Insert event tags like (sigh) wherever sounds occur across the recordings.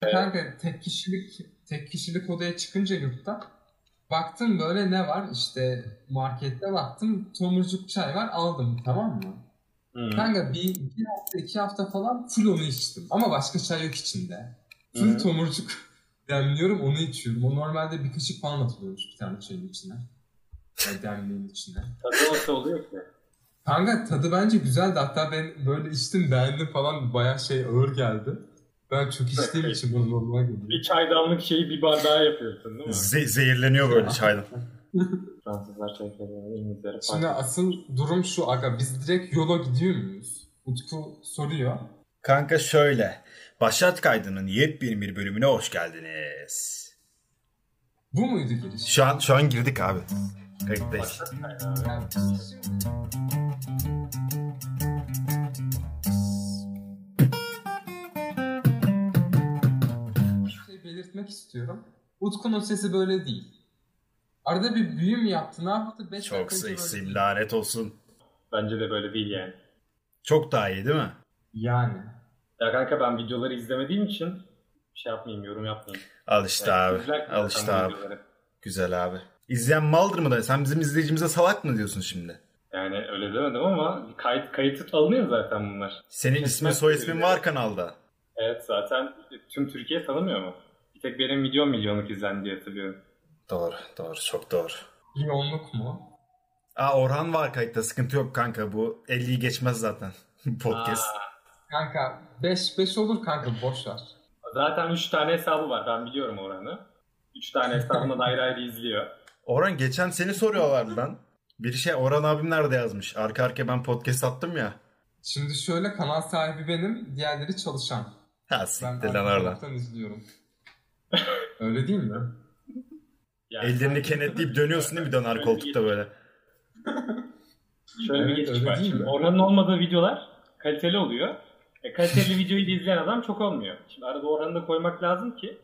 Kanka tek kişilik tek kişilik odaya çıkınca yurtta baktım böyle ne var işte markette baktım tomurcuk çay var aldım tamam mı? Hmm. Kanka bir, bir hafta iki hafta falan full onu içtim ama başka çay yok içinde. Full Hı. tomurcuk (laughs) demliyorum onu içiyorum. O normalde bir kaşık falan atılıyormuş bir tane çayın içine. Yani demliğin içine. Tadı nasıl oluyor ki? Kanka tadı bence güzeldi. Hatta ben böyle içtim beğendim falan. Bayağı şey ağır geldi. Ben çok içtiğim için bunu normal geliyor. Bir çaydanlık şeyi bir bardağa yapıyorsun değil mi? Ze- zehirleniyor böyle çaydan. (laughs) Fransızlar çay seviyor, İngilizler Şimdi asıl durum şu aga. Biz direkt yola gidiyor muyuz? Utku soruyor. Kanka şöyle. Başlat kaydının yepyeni bir bölümüne hoş geldiniz. Bu muydu giriş? Şu an şu an girdik abi. Kayıttayız. Yani şimdi- istiyorum. Utku'nun sesi böyle değil. Arada bir büyüm yaptı. Ne yaptı? Beş Çok değil. lanet olsun. Bence de böyle değil yani. Çok daha iyi değil mi? Yani. Ya kanka ben videoları izlemediğim için şey yapmayayım, yorum yapmayayım. Al işte Yani abi. Al işte abi. videoları. Güzel abi. İzleyen maldır mı da? Sen bizim izleyicimize salak mı diyorsun şimdi? Yani öyle demedim ama kayıt kayıt alınıyor zaten bunlar. Senin ismin soy ismin var kanalda. Evet zaten tüm Türkiye tanımıyor mu? Bir tek benim milyon milyonluk izlendi diye hatırlıyorum. Doğru, doğru, çok doğru. Yoğunluk mu? Aa Orhan var kayıtta sıkıntı yok kanka bu 50'yi geçmez zaten (laughs) podcast. Aa, Kanka 5 5 olur kanka boş ver. zaten 3 tane hesabı var ben biliyorum Orhan'ı. 3 tane hesabını da ayrı ayrı izliyor. Orhan geçen seni soruyorlardı lan. Bir şey Orhan abim nerede yazmış? Arka arkaya ben podcast attım ya. Şimdi şöyle kanal sahibi benim, diğerleri çalışan. Ha Ben siktir arka lan oradan. taraftan izliyorum. Öyle değil mi? Yani Ellerini kenetleyip dönüyorsun değil mi döner koltukta böyle. Şöyle bir geçiş öyle var. değil Şimdi mi? Orhan'ın olmadığı videolar kaliteli oluyor. E, kaliteli (laughs) videoyu da izleyen adam çok olmuyor. Şimdi arada Orhan'ı da koymak lazım ki.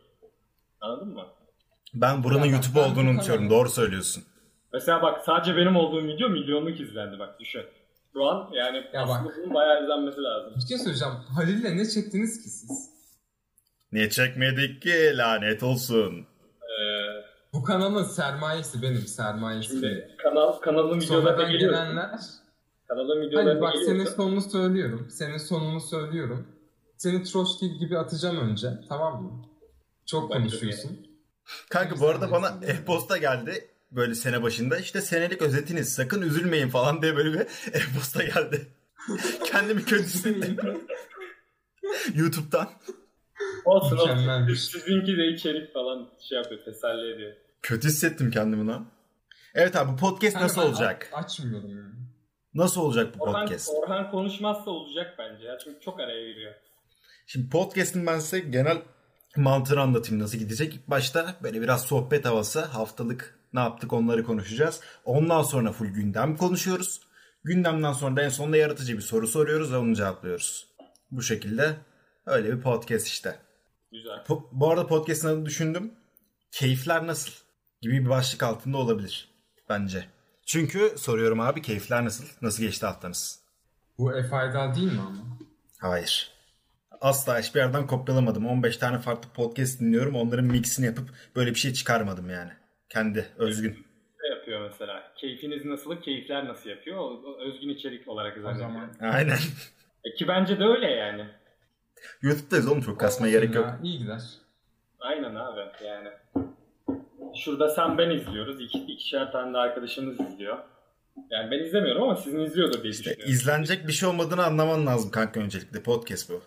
Anladın mı? Ben buranın Ya YouTube ben olduğunu unutuyorum. Doğru söylüyorsun. Mesela bak sadece benim olduğum video milyonluk izlendi bak düşün. Şu an yani Ya aslında bak. bunun bayağı izlenmesi lazım. Bir şey söyleyeceğim. Halil'le ne çektiniz ki siz? Niye çekmedik ki lanet olsun. Ee, Bu kanalın sermayesi benim sermayesi. şimdi kanal kanalın videolarına geliyorsun. gelenler... Kanalın Hani videolarına bak senin geliyorsun. sonunu söylüyorum. Senin sonunu söylüyorum. Seni Troşki gibi atacağım önce. Tamam mı? Çok Bence konuşuyorsun. Kanka bu arada bana e-posta geldi. Böyle sene başında işte senelik özetiniz sakın üzülmeyin falan diye böyle bir (laughs) e-posta geldi. (laughs) Kendimi kötü hissettim. (laughs) YouTube'dan. Olsun olsun. Mükemmelmiş. Sizinki de içerik falan şey yapıyor, teselli ediyor. Kötü hissettim kendimi lan. Evet abi bu podcast nasıl ben olacak? a- açmıyorum yani. Nasıl olacak bu Orhan, podcast? Orhan konuşmazsa olacak bence ya. Çünkü çok araya giriyor. Şimdi podcast'in ben size genel mantığını anlatayım nasıl gidecek. İlk başta böyle biraz sohbet havası haftalık ne yaptık onları konuşacağız. Ondan sonra full gündem konuşuyoruz. Gündemden sonra da en sonunda yaratıcı bir soru soruyoruz ve onu cevaplıyoruz. Bu şekilde öyle bir podcast işte. Güzel. Po- bu arada podcast'ın adını düşündüm. Keyifler nasıl? Gibi bir başlık altında olabilir bence. Çünkü soruyorum abi keyifler nasıl? Nasıl geçti haftanız? Bu F. Aydal değil mi ama? Hayır. Asla hiçbir yerden kopyalamadım. 15 tane farklı podcast dinliyorum. Onların mixini yapıp böyle bir şey çıkarmadım yani. Kendi özgün. Ne yapıyor mesela? Keyfiniz nasıl, keyifler nasıl yapıyor? O, o özgün içerik olarak O zaten. zaman. Aynen. E ki bence de öyle yani. YouTube'dayız oğlum çok kasmaya gerek yok. Ya, İyi gider. Aynen abi yani. Şurada sen ben izliyoruz. İki, ikişer tane de arkadaşımız izliyor. Yani ben izlemiyorum ama sizin izliyordur diye İşte düşünüyorum. izlenecek bir şey olmadığını anlaman lazım kanka öncelikle. Podcast bu.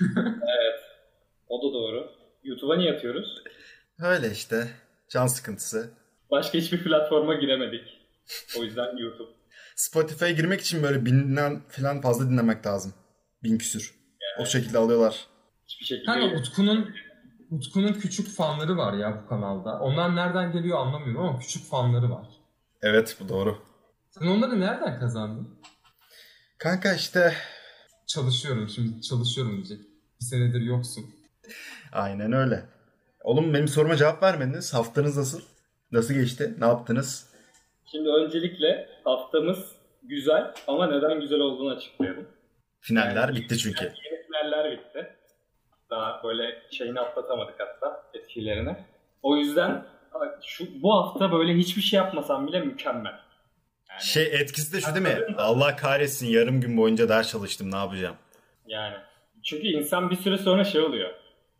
(laughs) O da doğru. YouTube'a niye atıyoruz? Öyle işte. Can sıkıntısı. Başka hiçbir platforma giremedik. O yüzden YouTube. Spotify'a girmek için böyle binden falan fazla dinlemek lazım. Bin küsür. O şekilde alıyorlar. Hiçbir şekilde Kanka. Utku'nun Utku'nun küçük fanları var ya bu kanalda. Onlar nereden geliyor anlamıyorum ama küçük fanları var. Evet bu doğru. Sen onları nereden kazandın? Kanka işte Çalışıyorum şimdi çalışıyorum diyecek. Bir senedir yoksun. aynen öyle. Oğlum benim soruma cevap vermediniz. Haftanız nasıl? Nasıl geçti? Ne yaptınız? Şimdi öncelikle haftamız güzel ama neden güzel olduğunu açıklayalım. Finaller Yani- bitti çünkü. Yeni finaller bitti. Daha böyle şeyini atlatamadık hatta etkilerini. O yüzden şu bu hafta böyle hiçbir şey yapmasam bile mükemmel. Yani, şey etkisi de şu değil mi? Allah kahretsin yarım gün boyunca ders çalıştım ne yapacağım? Yani çünkü insan bir süre sonra şey oluyor.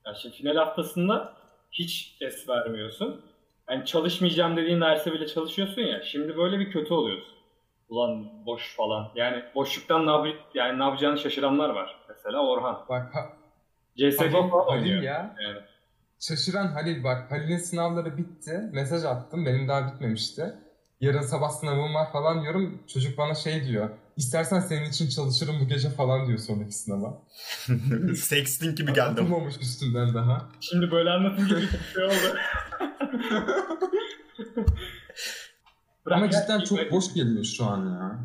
Yani şimdi final haftasında hiç es vermiyorsun. Yani çalışmayacağım dediğin derse bile çalışıyorsun ya. Şimdi böyle bir kötü oluyorsun. Ulan boş falan. Yani boşluktan ne, yap yani ne yapacağını şaşıranlar var. Mesela Orhan. Bak ha CSGO falan oynuyor. ya. Yani. Şaşıran Halil bak. Halil'in sınavları bitti. Mesaj attım. Benim daha bitmemişti. Yarın sabah sınavım var falan diyorum. Çocuk bana şey diyor. İstersen senin için çalışırım bu gece falan diyor sonraki sınava. (laughs) Sexting gibi geldi. Atılmamış üstünden daha. Şimdi böyle anlatınca bir şey oldu. (laughs) Ama cidden çok boş geliyor şu an ya.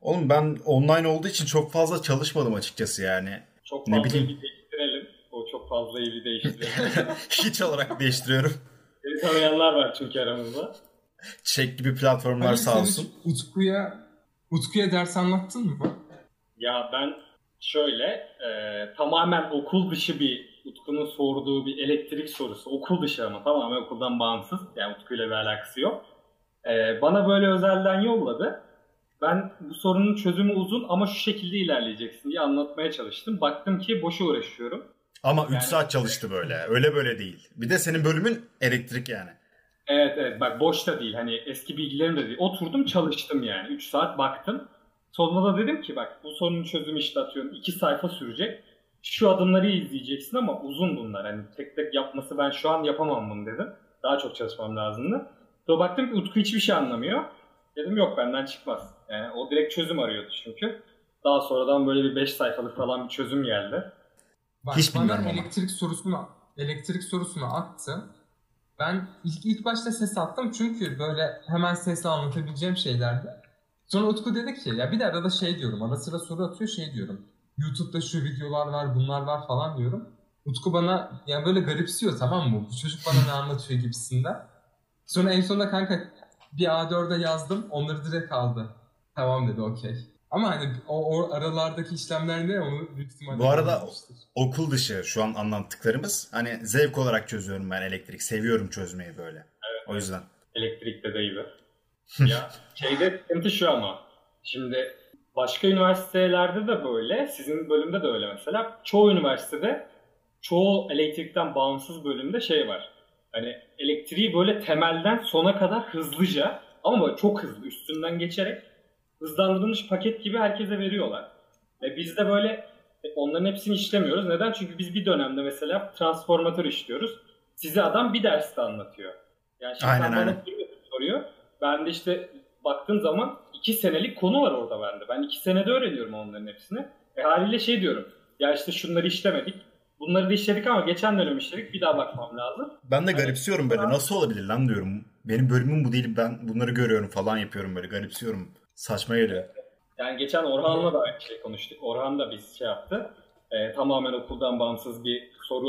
Oğlum ben online olduğu için çok fazla çalışmadım açıkçası yani. Çok fazla ne bileyim. evi değiştirelim. O çok fazla evi değiştirelim. (laughs) Hiç olarak değiştiriyorum. Beni tanıyanlar var çünkü aramızda. Çek gibi platformlar Hayır, sağ olsun. Utku'ya Utku'ya ders anlattın mı? Ya ben şöyle e, tamamen okul dışı bir Utku'nun sorduğu bir elektrik sorusu. Okul dışı ama tamamen okuldan bağımsız. Yani Utku'yla bir alakası yok. E, bana böyle özelden yolladı. Ben bu sorunun çözümü uzun ama şu şekilde ilerleyeceksin diye anlatmaya çalıştım. Baktım ki boşa uğraşıyorum. Ama 3 yani... saat çalıştı böyle. Öyle böyle değil. Bir de senin bölümün elektrik yani. Evet evet bak boş da değil hani eski bilgilerim de değil. Oturdum çalıştım yani 3 saat baktım. Sonunda da dedim ki bak bu sorunun çözümü işte atıyorum 2 sayfa sürecek. Şu adımları izleyeceksin ama uzun bunlar. Hani tek tek yapması ben şu an yapamam bunu dedim. Daha çok çalışmam lazımdı. Sonra baktım ki Utku hiçbir şey anlamıyor. Dedim yok benden çıkmaz. Yani o direkt çözüm arıyordu çünkü. Daha sonradan böyle bir 5 sayfalık falan bir çözüm geldi. Bak, Hiç bana elektrik sorusunu elektrik sorusunu attı. Ben ilk, ilk başta ses attım çünkü böyle hemen sesle anlatabileceğim şeylerdi. Sonra Utku dedi ki ya bir de arada şey diyorum ara sıra soru atıyor şey diyorum. YouTube'da şu videolar var bunlar var falan diyorum. Utku bana yani böyle garipsiyor tamam mı? Bu çocuk bana ne anlatıyor gibisinden. Sonra en sonunda kanka bir A4'e yazdım onları direkt aldı. Tamam dedi okey. Ama hani o, o aralardaki işlemler ne onu büyük ihtimalle Bu arada yapmıştır. okul dışı şu an anlattıklarımız hani zevk olarak çözüyorum ben elektrik. Seviyorum çözmeyi böyle. Evet. O yüzden. Elektrikte de iyi. (laughs) ya şeyde sıkıntı şu ama. Şimdi başka üniversitelerde de böyle. Sizin bölümde de öyle mesela. Çoğu üniversitede çoğu elektrikten bağımsız bölümde şey var. Hani elektriği böyle temelden sona kadar hızlıca ama böyle çok hızlı üstünden geçerek hızlandırılmış paket gibi herkese veriyorlar. Ve biz de böyle e, onların hepsini işlemiyoruz. Neden? Çünkü biz bir dönemde mesela transformatör işliyoruz. Size adam bir derste anlatıyor. Yani şimdi aynen, aynen. soruyor. Ben de işte baktığım zaman iki senelik konu var orada bende. Ben iki senede öğreniyorum onların hepsini. E haliyle şey diyorum. Ya işte şunları işlemedik. Bunları da işledik ama geçen dönem işledik. Bir daha bakmam lazım. Ben de garipsiyorum böyle. Nasıl olabilir lan diyorum. Benim bölümüm bu değil. Ben bunları görüyorum falan yapıyorum böyle. Garipsiyorum. Saçma geliyor. Yani geçen Orhan'la da aynı şey konuştuk. Orhan da biz şey yaptı. E, tamamen okuldan bağımsız bir soru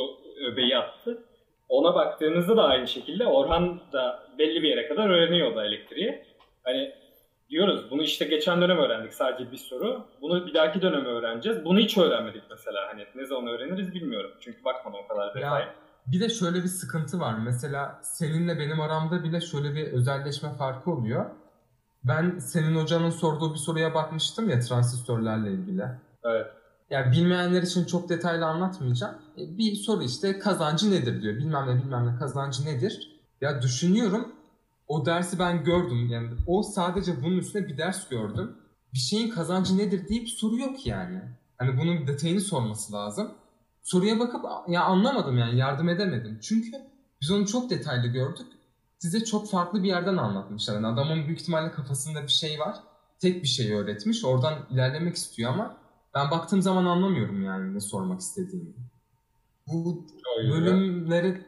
öbeği attı. Ona baktığınızda da aynı şekilde Orhan da belli bir yere kadar öğreniyordu elektriği. Hani diyoruz bunu işte geçen dönem öğrendik sadece bir soru. Bunu bir dahaki dönem öğreneceğiz. Bunu hiç öğrenmedik mesela. Hani ne zaman öğreniriz bilmiyorum. Çünkü bakmadım o kadar detay. Ya, bir de şöyle bir sıkıntı var. Mesela seninle benim aramda bile şöyle bir özelleşme farkı oluyor. Ben senin hocanın sorduğu bir soruya bakmıştım ya transistörlerle ilgili. Evet. Yani bilmeyenler için çok detaylı anlatmayacağım. E, bir soru işte kazancı nedir diyor. Bilmem ne bilmem ne kazancı nedir. Ya düşünüyorum o dersi ben gördüm. Yani o sadece bunun üstüne bir ders gördüm. Bir şeyin kazancı nedir deyip soru yok yani. Hani bunun detayını sorması lazım. Soruya bakıp ya anlamadım yani yardım edemedim. Çünkü biz onu çok detaylı gördük size çok farklı bir yerden anlatmışlar. Yani adamın büyük ihtimalle kafasında bir şey var. Tek bir şey öğretmiş. Oradan ilerlemek istiyor ama ben baktığım zaman anlamıyorum yani ne sormak istediğini. Bu bölümleri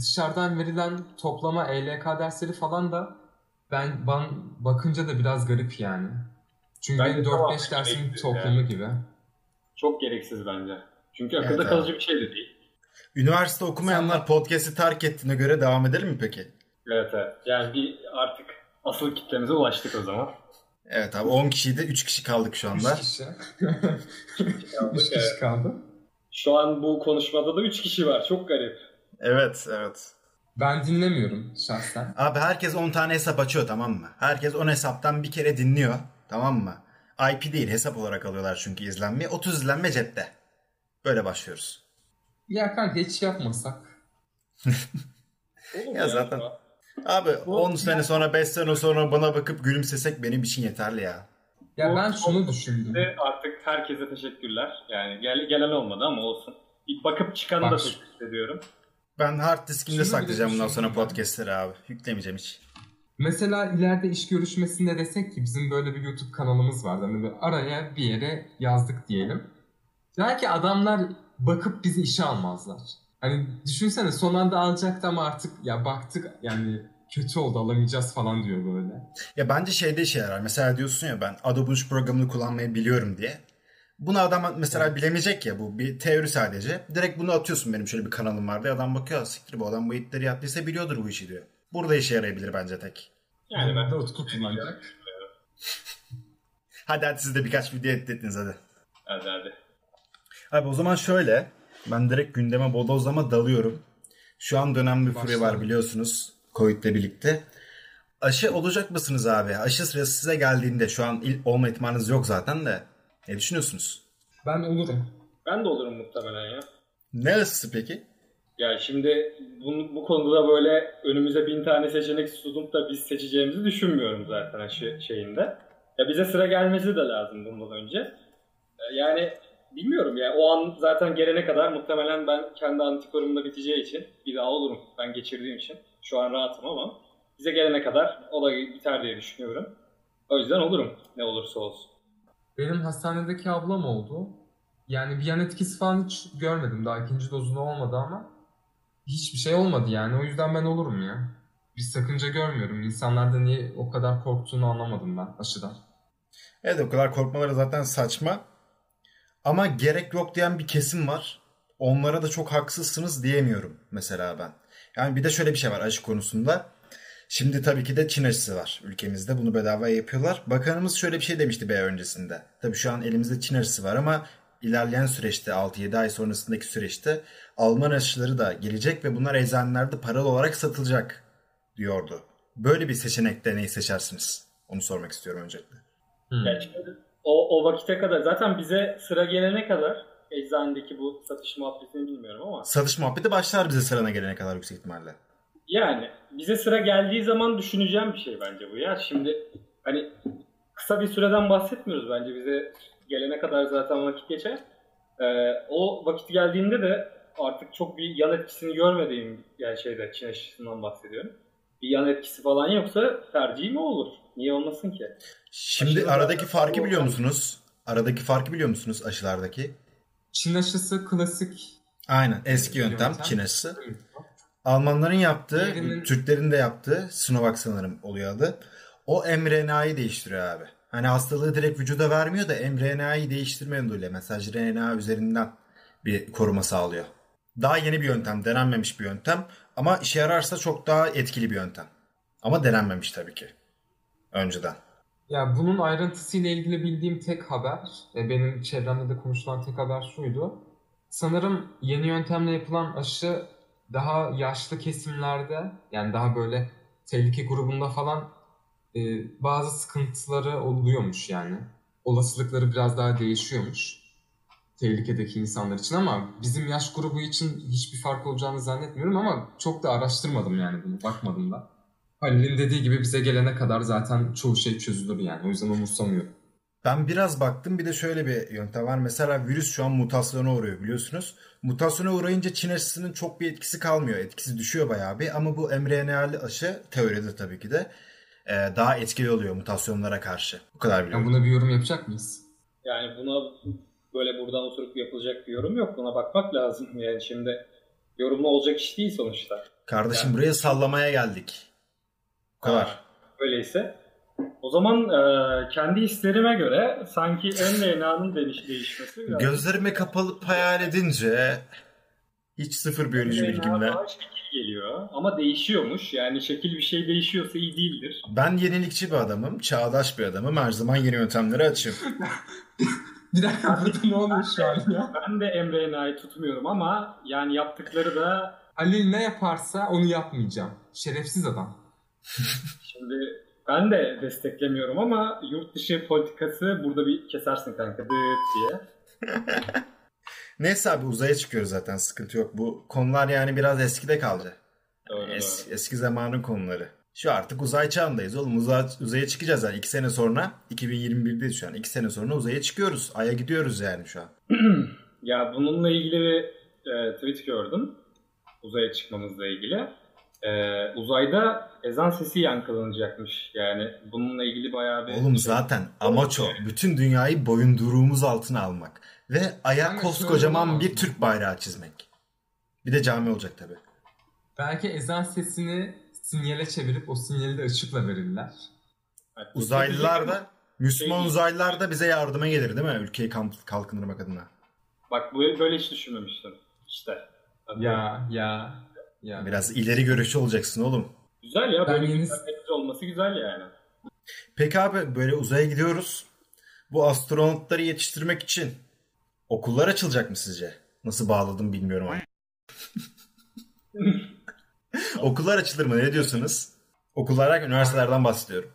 dışarıdan verilen toplama ELK dersleri falan da ben, ben bakınca da biraz garip yani. Çünkü benim 4-5 dersin toplamı yani. gibi. Çok gereksiz bence. Çünkü akılda evet, kalıcı bir şey de değil. Üniversite okumayanlar podcast'i terk ettiğine göre devam edelim mi peki? Evet evet. Yani bir artık asıl kitlemize ulaştık o zaman. Evet abi 10 kişiydi 3 kişi kaldık şu anda. 3 kişi. 3 kişi kaldı. Şu an bu konuşmada da 3 kişi var. Çok garip. Evet, evet. Ben dinlemiyorum şahsen. Abi herkes 10 tane hesap açıyor tamam mı? Herkes 10 hesaptan bir kere dinliyor tamam mı? IP değil hesap olarak alıyorlar çünkü izlenmeyi. 30 izlenme cepte. Böyle başlıyoruz. Ya kanka hiç yapmasak. (laughs) Ya zaten- an? Abi Bu- 10 sene sonra 5 sene sonra bana bakıp gülümsesek benim için yeterli ya. Ya Bu- ben şunu düşündüm. Ve artık herkese teşekkürler. Yani gel, gelen olmadı ama olsun. Bir bakıp çıkanı da Bak. teşekkür ediyorum. Ben hard diskimde saklayacağım bundan sonra podcastleri abi. Yüklemeyeceğim hiç. Mesela ileride iş görüşmesinde desek ki bizim böyle bir YouTube kanalımız var. Hani araya bir yere yazdık diyelim. Belki adamlar bakıp bizi işe almazlar. Hani düşünsene son anda alacaktı ama artık ya baktık yani kötü oldu alamayacağız falan diyor böyle. Ya bence şeyde işe yarar. Mesela diyorsun ya ben Adobe Bridge programını kullanmayı biliyorum diye. Bunu adam mesela bilemeyecek ya bu bir teori sadece. Direkt bunu atıyorsun benim şöyle bir kanalım var diye adam bakıyor siktir bu adam bu itleri yaptıysa biliyordur bu işi diyor. Burada işe yarayabilir bence tek. Yani ben de Utku kullanacak. (laughs) Hadi hadi siz de birkaç video editlediniz hadi. hadi hadi. Abi o zaman şöyle. Ben direkt gündeme bodozlama dalıyorum. Şu an dönem bir furya var biliyorsunuz. Covid'le birlikte. Aşı olacak mısınız abi? Aşı sırası size geldiğinde şu an olma ihtimaliniz yok zaten de. Ne düşünüyorsunuz? Ben olurum. Ben de olurum muhtemelen ya. Neresi peki? Ya şimdi bu, bu konuda böyle önümüze bin tane seçenek sunup da biz seçeceğimizi düşünmüyorum zaten aşı şeyinde. Ya bize sıra gelmesi de lazım bundan önce. E, Yani bilmiyorum ya o an zaten gelene kadar muhtemelen ben kendi antikorum da biteceği için bir daha olurum ben geçirdiğim için. Şu an rahatım ama bize gelene kadar o da biter diye düşünüyorum. O yüzden olurum ne olursa olsun. Benim hastanedeki ablam oldu. Yani bir yan etkisi falan hiç görmedim. Daha ikinci dozunu olmadı ama hiçbir şey olmadı yani. O yüzden ben olurum ya. Bir sakınca görmüyorum. İnsanlar da niye o kadar korktuğunu anlamadım ben aşıdan. Evet o kadar korkmaları zaten saçma. Ama gerek yok diyen bir kesim var. Onlara da çok haksızsınız diyemiyorum mesela ben. Yani bir de şöyle bir şey var aşı konusunda. Şimdi tabii ki de Çin aşısı var ülkemizde. Bunu bedavaya yapıyorlar. Bakanımız şöyle bir şey demişti bir ay öncesinde. Tabii şu an elimizde Çin aşısı var ama ilerleyen süreçte 6-7 ay sonrasındaki süreçte Alman aşıları da gelecek ve bunlar eczanelerde paralı olarak satılacak diyordu. Böyle bir seçenekte neyi seçersiniz? Onu sormak istiyorum öncelikle. Hmm. Yani o, o vakite kadar zaten bize sıra gelene kadar eczanedeki bu satış muhabbetini bilmiyorum ama Satış muhabbeti başlar bize sırana gelene kadar yüksek ihtimalle. Yani bize sıra geldiği zaman düşüneceğim bir şey bence bu ya. Şimdi hani kısa bir süreden bahsetmiyoruz bence bize gelene kadar zaten vakit geçer. Ee, o vakit geldiğinde de artık çok bir yan etkisini görmediğim yani şeyde Çin aşısından bahsediyorum. Bir yan etkisi falan yoksa tercihim o olur. Niye olmasın ki? Şimdi Aşırı aradaki da- farkı biliyor musunuz? Aradaki farkı biliyor musunuz aşılardaki? Çin aşısı klasik. Aynen eski yöntem yöntem. Çin aşısı. Almanların yaptığı, Diğerinin- Türklerin de yaptığı Sinovac sanırım oluyor adı. O mRNA'yı değiştiriyor abi. Hani hastalığı direkt vücuda vermiyor da mRNA'yı değiştirme yoluyla mesaj RNA üzerinden bir koruma sağlıyor. Daha yeni bir yöntem, denenmemiş bir yöntem ama işe yararsa çok daha etkili bir yöntem. Ama denenmemiş tabii ki. Önceden. Ya bunun ayrıntısıyla ilgili bildiğim tek haber, e, benim çevremde de konuşulan tek haber şuydu. Sanırım yeni yöntemle yapılan aşı daha yaşlı kesimlerde, yani daha böyle tehlike grubunda falan e, bazı sıkıntıları oluyormuş yani. Olasılıkları biraz daha değişiyormuş tehlikedeki insanlar için ama bizim yaş grubu için hiçbir fark olacağını zannetmiyorum ama çok da araştırmadım yani bunu, bakmadım da. Halil'in dediği gibi bize gelene kadar zaten çoğu şey çözülür yani. O yüzden umursamıyorum. Ben biraz baktım bir de şöyle bir yöntem var. Mesela virüs şu an mutasyona uğruyor biliyorsunuz. Mutasyona uğrayınca Çin aşısının çok bir etkisi kalmıyor. Etkisi düşüyor bayağı bir ama bu mRNA'lı aşı teoride tabii ki de e, daha etkili oluyor mutasyonlara karşı. Bu kadar Ya biliyorum. buna bir yorum yapacak mıyız? Yani buna böyle buradan oturup yapılacak bir yorum yok. Buna bakmak lazım. (laughs) Yani şimdi yorumlu olacak iş değil sonuçta. Kardeşim Yani- buraya sallamaya geldik. Bu kadar. Ha, Öyleyse o zaman e, kendi hislerime göre sanki mRNA'nın değiş değişmesi biraz Gözlerimi kapalıp hayal edince hiç sıfır biyoloji mRNA bilgimle. şekil geliyor ama değişiyormuş. Yani şekil bir şey değişiyorsa iyi değildir. Ben yenilikçi bir adamım, çağdaş bir adamım. Her zaman yeni yöntemleri açığım. (laughs) Bir dakika burada ne oluyor şu an ya? Ben de Emre Enayi tutmuyorum ama yani yaptıkları da Halil ne yaparsa onu yapmayacağım. Şerefsiz adam. şimdi ben de desteklemiyorum ama yurt dışı politikası burada bir kesersin kanka diye. (laughs) Neyse abi uzaya çıkıyoruz zaten sıkıntı yok. Bu konular yani biraz eskide kaldı. Doğru, Es- doğru. eski zamanın konuları. Şu artık uzay çağındayız oğlum. Uzay, uzaya çıkacağız yani. iki sene sonra 2021'deyiz şu an. iki sene sonra uzaya çıkıyoruz. Ay'a gidiyoruz yani şu an. (clears throat) Ya bununla ilgili bir e, tweet gördüm. Uzaya çıkmamızla ilgili. E, uzayda ezan sesi yankılanacakmış. Yani bununla ilgili bayağı bir... Oğlum zaten amaç o. Bütün dünyayı boyunduruğumuz altına almak. Ve Ay'a Kanka koskocaman bir. Türk bayrağı çizmek. Bir de cami olacak tabii. Belki ezan sesini sinyale çevirip o sinyali de ışıkla verirler. Uzaylılar da (laughs) Müslüman Şey- uzaylılar da bize yardıma gelir değil mi? Ülkeyi kalkındırmak adına. Bak böyle, böyle hiç düşünmemiştim. İşte. Ya ya ya. Biraz ileri görüşlü olacaksın oğlum. Güzel ya. Ben Böyle yeni- güzel olması güzel yani. Peki abi böyle uzaya gidiyoruz. Bu astronotları yetiştirmek için okullar açılacak mı sizce? Nasıl bağladım bilmiyorum (laughs) okullar açılır mı? Ne diyorsunuz? Okullar üniversitelerden bahsediyorum.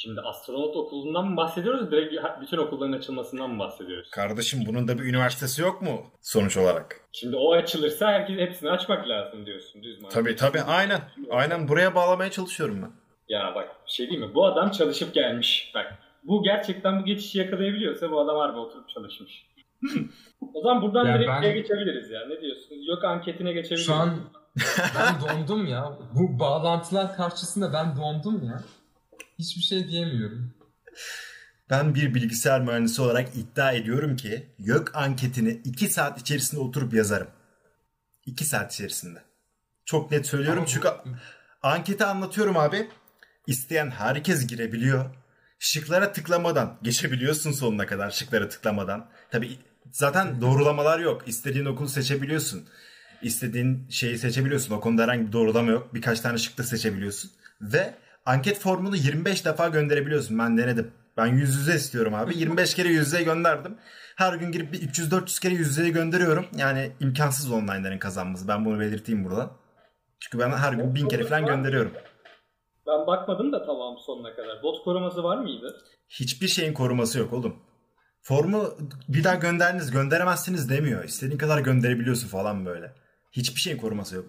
Şimdi astronot okulundan mı bahsediyoruz? Direkt bütün okulların açılmasından mı bahsediyoruz? Kardeşim bunun da bir üniversitesi yok mu? Sonuç olarak. Şimdi o açılırsa herkes hepsini açmak lazım diyorsun. Düz mantık. Tabii tabii aynen. Aynen buraya bağlamaya çalışıyorum ben. Ya bak bir şey değil mi? Bu adam çalışıp gelmiş. Bak bu gerçekten bu geçişi yakalayabiliyorsa bu adam harbi oturup çalışmış. o zaman buradan Ya direkt ben- geçebiliriz ya. Ne diyorsunuz? Yok anketine geçebiliriz. Şu an ben dondum ya. Bu bağlantılar karşısında ben dondum ya. Hiçbir şey diyemiyorum. Ben bir bilgisayar mühendisi olarak iddia ediyorum ki YÖK anketini 2 saat içerisinde oturup yazarım. 2 saat içerisinde. Çok net söylüyorum Ama bu- çünkü anketi anlatıyorum abi. İsteyen herkes girebiliyor. Şıklara tıklamadan geçebiliyorsun sonuna kadar şıklara tıklamadan. Tabi zaten doğrulamalar yok. İstediğin okulu seçebiliyorsun. İstediğin şeyi seçebiliyorsun. O konuda herhangi bir doğrulama yok. Birkaç tane şık da seçebiliyorsun. Ve anket formunu 25 defa gönderebiliyorsun. Ben denedim. Ben yüz yüze istiyorum abi. 25 kere yüz yüze gönderdim. Her gün girip bir 300-400 kere yüz yüze gönderiyorum. Yani imkansız online'ların kazanması. Ben bunu belirteyim burada. Çünkü ben her gün bin kere falan gönderiyorum. Ben bakmadım da tamam sonuna kadar. Bot koruması var mıydı? Hiçbir şeyin koruması yok oğlum. Formu bir daha gönderdiniz gönderemezsiniz demiyor. İstediğin kadar gönderebiliyorsun falan böyle. Hiçbir şeyin koruması yok.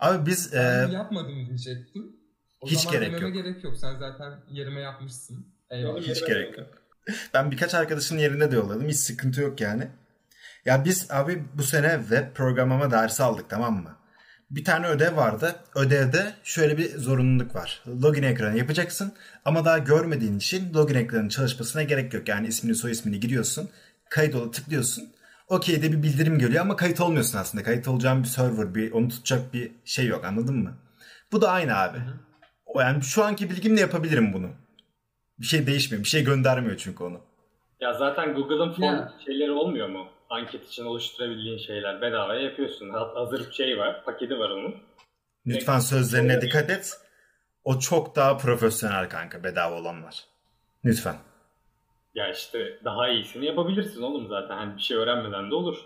Abi biz Ben e, yapmadım diyecektim. O hiç zaman gerek yok. gerek yok. Sen zaten yerime yapmışsın. Eyvallah. hiç gerek yok. Ben birkaç arkadaşın yerinde de yolladım. Hiç sıkıntı yok yani. Ya biz abi bu sene web programlama dersi aldık tamam mı? Bir tane ödev vardı. Ödevde şöyle bir zorunluluk var. Login ekranı yapacaksın ama daha görmediğin için login ekranının çalışmasına gerek yok. Yani ismini soy ismini giriyorsun. Kayıt ola tıklıyorsun. Okey'de bir bildirim geliyor ama kayıt olmuyorsun aslında. Kayıt olacağın bir server, bir onu tutacak bir şey yok anladın mı? Bu da aynı abi. O Yani şu anki bilgimle yapabilirim bunu. Bir şey değişmiyor. Bir şey göndermiyor çünkü onu. Ya zaten Google'ın form Ya. şeyleri olmuyor mu? Anket için oluşturabildiğin şeyler bedavaya yapıyorsun. Ha- Hazır bir şey var, paketi var onun. Lütfen sözlerine dikkat et. O çok daha profesyonel kanka bedava olanlar. Lütfen. Ya işte daha iyisini yapabilirsin oğlum zaten. Hani bir şey öğrenmeden de olur.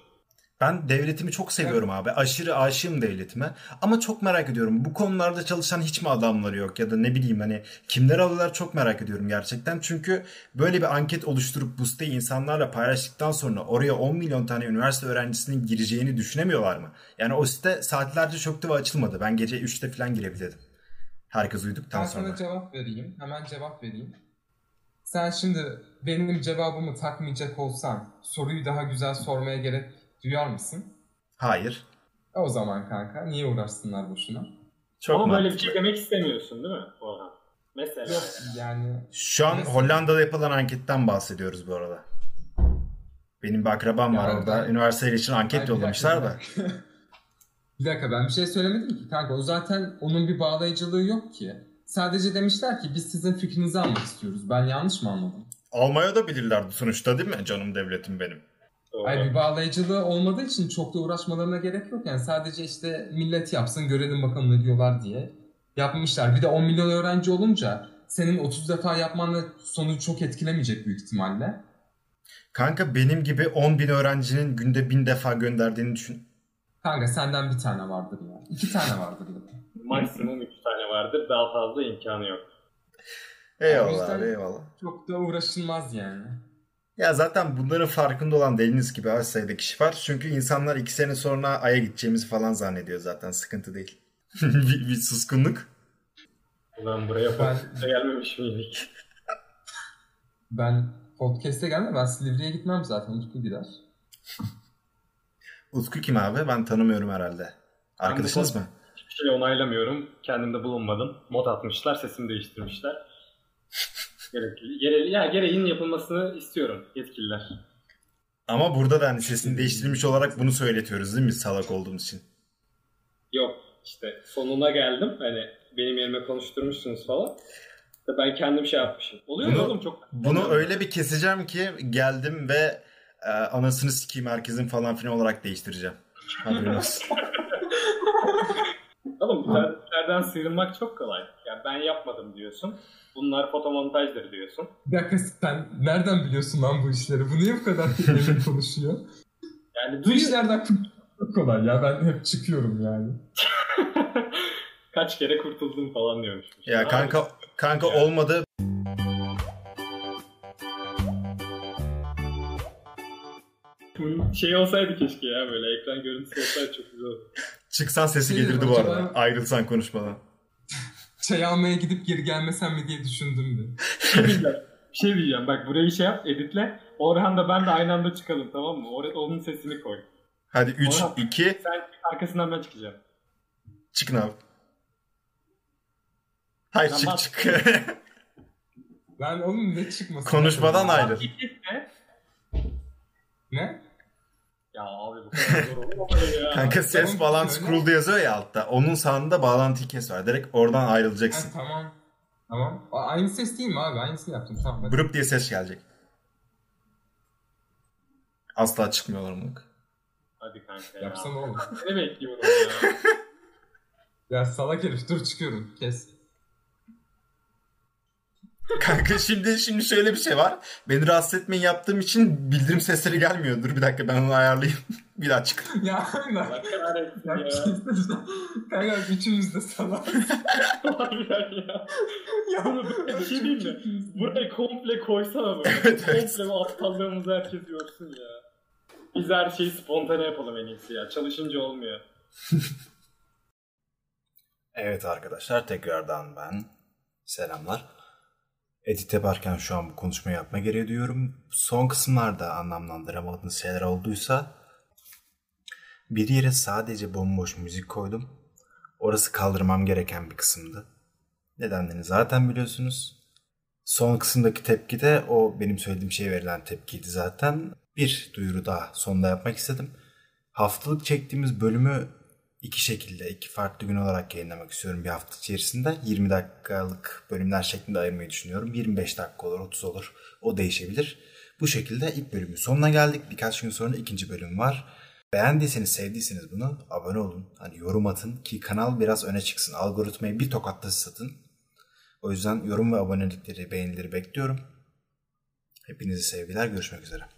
Ben devletimi çok seviyorum abi. Aşırı aşığım devletime. Ama çok merak ediyorum. Bu konularda çalışan hiç mi adamları yok? Ya da ne bileyim hani kimler alıyorlar çok merak ediyorum gerçekten. Çünkü böyle bir anket oluşturup bu siteyi insanlarla paylaştıktan sonra oraya 10 milyon tane üniversite öğrencisinin gireceğini düşünemiyorlar mı? Yani o site saatlerce çöktü ve açılmadı. Ben gece 3'te falan girebildim. Herkes uyuduktan Ben sonra. sana cevap vereyim. Hemen cevap vereyim. Sen şimdi benim cevabımı takmayacak olsan soruyu daha güzel sormaya gerek duyar mısın? Hayır. E O zaman kanka niye uğraşsınlar boşuna? Çok Ama böyle bir şey demek istemiyorsun değil mi Orhan? Mesela. Yok yani Şu an Mesela- Hollanda'da yapılan anketten bahsediyoruz bu arada. Benim bir akrabam var Ya orada. ben- Üniversiteler için anket bir yollamışlar da. dakika, bir dakika. (laughs) bir dakika ben bir şey söylemedim ki kanka. O zaten onun bir bağlayıcılığı yok ki. Sadece demişler ki biz sizin fikrinizi almak istiyoruz. Ben yanlış mı anladım? Almaya da bilirlerdi sonuçta değil mi canım devletim benim? Doğru. Ay bir bağlayıcılığı olmadığı için çok da uğraşmalarına gerek yok. Yani sadece işte millet yapsın görelim bakalım ne diyorlar diye yapmışlar. Bir de 10 milyon öğrenci olunca senin 30 defa yapmanla sonucu çok etkilemeyecek büyük ihtimalle. Kanka benim gibi 10 bin öğrencinin günde bin defa gönderdiğini düşün. Kanka senden bir tane vardır ya. İki tane vardır ya. Maksimum 3 tane vardır. Daha fazla imkanı yok. Eyvallah abi eyvallah. Çok da uğraşılmaz yani. Ya zaten bunların farkında olan değiliniz gibi az sayıda kişi var. Çünkü insanlar iki sene sonra Ay'a gideceğimizi falan zannediyor zaten. Sıkıntı değil. (laughs) bir, bir suskunluk. Ulan buraya Ben- ben... gelmemiş miydik? (laughs) Ben podcast'e gelmem. Ben Silivri'ye gitmem zaten. Utku gider. (laughs) Utku kim abi? Ben tanımıyorum herhalde. Arkadaşınız mı? Hiçbir şey onaylamıyorum. Kendimde bulunmadım. Mod atmışlar, sesimi değiştirmişler. Gerekli, gere, ya gereğinin yapılmasını istiyorum yetkililer. Ama burada da hani sesini değiştirmiş olarak bunu söyletiyoruz değil mi salak olduğumuz için? Yok işte sonuna geldim. Hani benim yerime konuşturmuşsunuz falan. Ben kendim şey yapmışım. Oluyor mu Bunu- oğlum çok? Bunu öyle bir keseceğim ki geldim ve e, anasını sikeyim herkesin falan filan olarak değiştireceğim. Haberin olsun. (laughs) Oğlum bu derdlerden sıyrılmak çok kolay. Yani ben yapmadım diyorsun. Bunlar fotomontajdır diyorsun. Bir dakika sen nereden biliyorsun lan bu işleri? Bu niye bu kadar (laughs) emin konuşuyor? Yani Bu işlerden çok kolay ya. Ben hep çıkıyorum yani. (laughs) kaç kere kurtuldum falan diyormuş. ya kanka kanka Ya. olmadı. Şey olsaydı keşke ya böyle ekran görüntüsü olsaydı çok güzel olurdu. Çıksan sesi Şey, gelirdi bu acaba- arada. Ayrılsan konuşmadan. Çay almaya gidip geri gelmesem mi diye düşündüm de. Bir şey diyeceğim. Bir şey diyeceğim. Bak burayı şey yap, editle. Orhan da ben de aynı anda çıkalım tamam mı? Or- onun sesini koy. Hadi 3 Orhan. 2 Sen arkasından ben çıkacağım. çıkın abi. Hayır Ben çık bas- çık. Ben oğlum ne çıkmasın? Konuşmadan ayrı. Gitme. Ne? Ya abi bu kadar zor olur mu ya? Kanka ses Tamam, bağlantı kuruldu yazıyor ya altta. Onun sağında bağlantıyı kes var. Direkt oradan Ha, ayrılacaksın. tamam. Tamam. A- Aynı ses değil mi abi? Aynısını yaptım. Tamam. Hadi. Bırıp diye ses gelecek. Asla çıkmıyorlar onu. Hadi kanka ya. Yapsana oğlum. Ne bekliyorum ya? (laughs) Ya salak herif dur çıkıyorum. Kes. Kanka şimdi şimdi şöyle bir şey var. Beni rahatsız etmeyin yaptığım için bildirim sesleri gelmiyor. Dur bir dakika ben onu ayarlayayım. (laughs) bir daha çık. ya aynen. Şey. Kanka üçümüz de salak. Ya. ya Bunu bir şey diyeyim mi? Burayı komple koysana böyle. Evet, evet. komple bu aptallığımızı herkes görsün ya. Biz her şeyi spontane yapalım en iyisi ya. Çalışınca olmuyor. (laughs) Evet arkadaşlar tekrardan ben. Selamlar. Edit yaparken şu an bu konuşmayı yapma gereği duyuyorum. Son kısımlarda anlamlandıramadığınız şeyler olduysa bir yere sadece bomboş müzik koydum. Orası kaldırmam gereken bir kısımdı. Nedenlerini zaten biliyorsunuz. Son kısımdaki tepki de o benim söylediğim şeye verilen tepkiydi zaten. Bir duyuru daha sonda yapmak istedim. Haftalık çektiğimiz bölümü iki şekilde, iki farklı gün olarak yayınlamak istiyorum bir hafta içerisinde. 20 dakikalık bölümler şeklinde ayırmayı düşünüyorum. 25 dakika olur, 30 olur. O değişebilir. Bu şekilde ilk bölümün sonuna geldik. Birkaç gün sonra ikinci bölüm var. Beğendiyseniz, sevdiyseniz bunu abone olun. Hani yorum atın ki kanal biraz öne çıksın. Algoritmayı bir tokatta satın. O yüzden yorum ve abonelikleri, beğenileri bekliyorum. Hepinizi sevgiler. Görüşmek üzere.